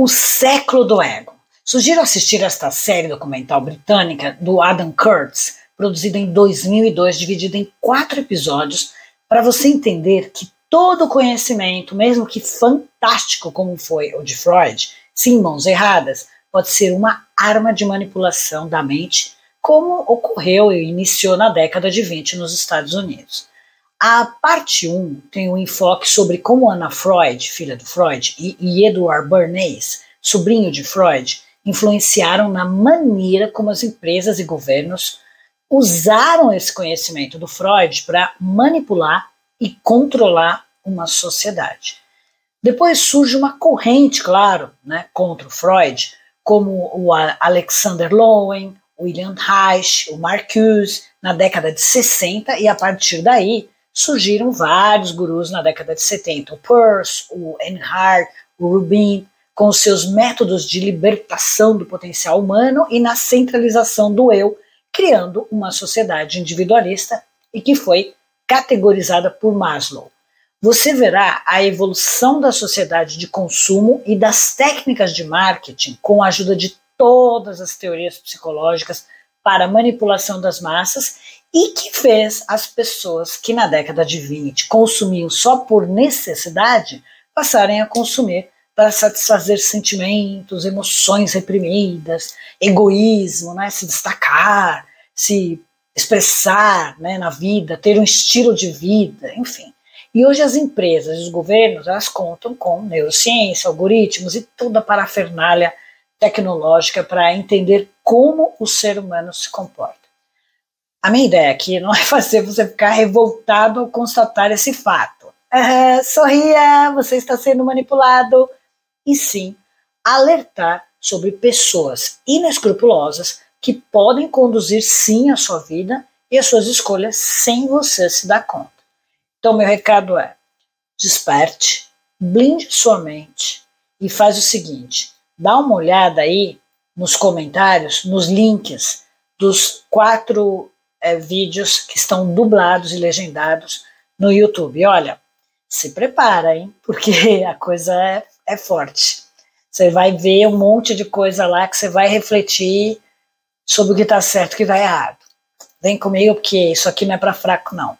O século do ego. Sugiro assistir esta série documental britânica do Adam Kurtz, produzida em 2002, dividida em quatro episódios, para você entender que todo conhecimento, mesmo que fantástico como foi o de Freud, se em mãos erradas, pode ser uma arma de manipulação da mente, como ocorreu e iniciou na década de 20 nos Estados Unidos. A parte 1 tem um enfoque sobre como Anna Freud, filha do Freud, e, e Edward Bernays, sobrinho de Freud, influenciaram na maneira como as empresas e governos usaram esse conhecimento do Freud para manipular e controlar uma sociedade. Depois surge uma corrente, claro, né, contra o Freud, como o Alexander Lowen, William Reich, o Marcuse, na década de 60, e a partir daí surgiram vários gurus na década de 70, o Peirce, o Enhart, o Rubin, com seus métodos de libertação do potencial humano e na centralização do eu, criando uma sociedade individualista e que foi categorizada por Maslow. Você verá a evolução da sociedade de consumo e das técnicas de marketing com a ajuda de todas as teorias psicológicas para a manipulação das massas e que fez as pessoas que na década de 20 consumiam só por necessidade passarem a consumir para satisfazer sentimentos, emoções reprimidas, egoísmo, né, se destacar, se expressar né, na vida, ter um estilo de vida, enfim. E hoje as empresas os governos elas contam com neurociência, algoritmos e toda a parafernália tecnológica para entender como o ser humano se comporta. A minha ideia aqui não é fazer você ficar revoltado ao constatar esse fato. Sorria, você está sendo manipulado. E sim, alertar sobre pessoas inescrupulosas que podem conduzir sim a sua vida e as suas escolhas sem você se dar conta. Então, meu recado é: desperte, blinde sua mente e faz o seguinte: dá uma olhada aí nos comentários, nos links dos quatro é, vídeos que estão dublados e legendados no YouTube. olha, se prepara, hein? Porque a coisa é, é forte. Você vai ver um monte de coisa lá que você vai refletir sobre o que está certo e o que está errado. Vem comigo, porque isso aqui não é para fraco, não.